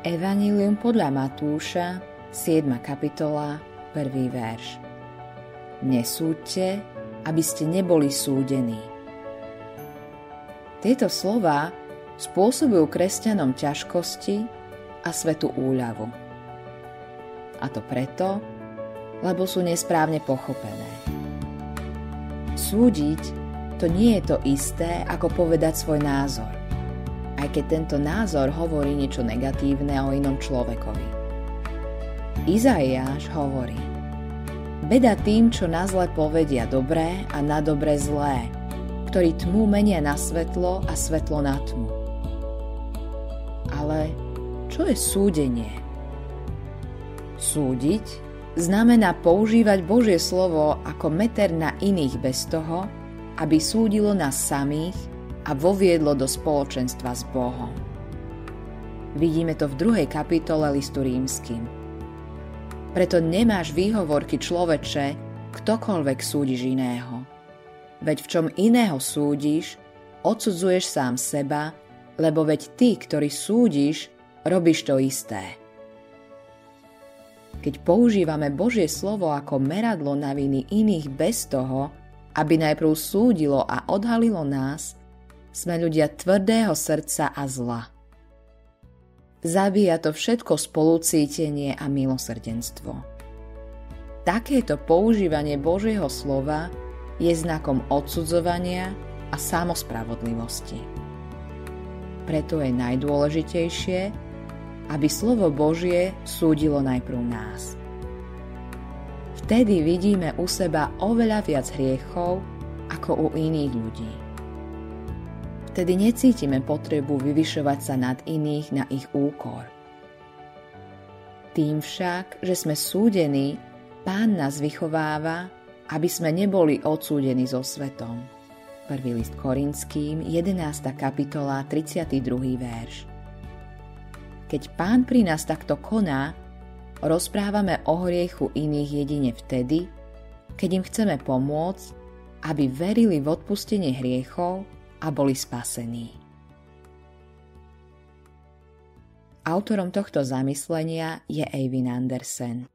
Evangelium podľa Matúša, 7. kapitola, 1. verš. Nesúďte, aby ste neboli súdení. Tieto slova spôsobujú kresťanom ťažkosti a svetu úľavu. A to preto, lebo sú nesprávne pochopené. Súdiť to nie je to isté, ako povedať svoj názor aj keď tento názor hovorí niečo negatívne o inom človekovi. Izaiáš hovorí Beda tým, čo na zle povedia dobré a na dobre zlé, ktorí tmu menia na svetlo a svetlo na tmu. Ale čo je súdenie? Súdiť znamená používať Božie slovo ako meter na iných bez toho, aby súdilo nás samých a voviedlo do spoločenstva s Bohom. Vidíme to v druhej kapitole listu rímským. Preto nemáš výhovorky človeče, ktokoľvek súdiš iného. Veď v čom iného súdiš, odsudzuješ sám seba, lebo veď ty, ktorý súdiš, robíš to isté. Keď používame Božie slovo ako meradlo na viny iných bez toho, aby najprv súdilo a odhalilo nás, sme ľudia tvrdého srdca a zla. Zabíja to všetko spolucítenie a milosrdenstvo. Takéto používanie Božieho slova je znakom odsudzovania a samospravodlivosti. Preto je najdôležitejšie, aby slovo Božie súdilo najprv nás. Vtedy vidíme u seba oveľa viac hriechov ako u iných ľudí. Vtedy necítime potrebu vyvyšovať sa nad iných na ich úkor. Tým však, že sme súdení, Pán nás vychováva, aby sme neboli odsúdení so svetom. 1. list Korinským, 11. kapitola, 32. verš. Keď Pán pri nás takto koná, rozprávame o hriechu iných jedine vtedy, keď im chceme pomôcť, aby verili v odpustenie hriechov a boli spasení. Autorom tohto zamyslenia je Eivin Andersen.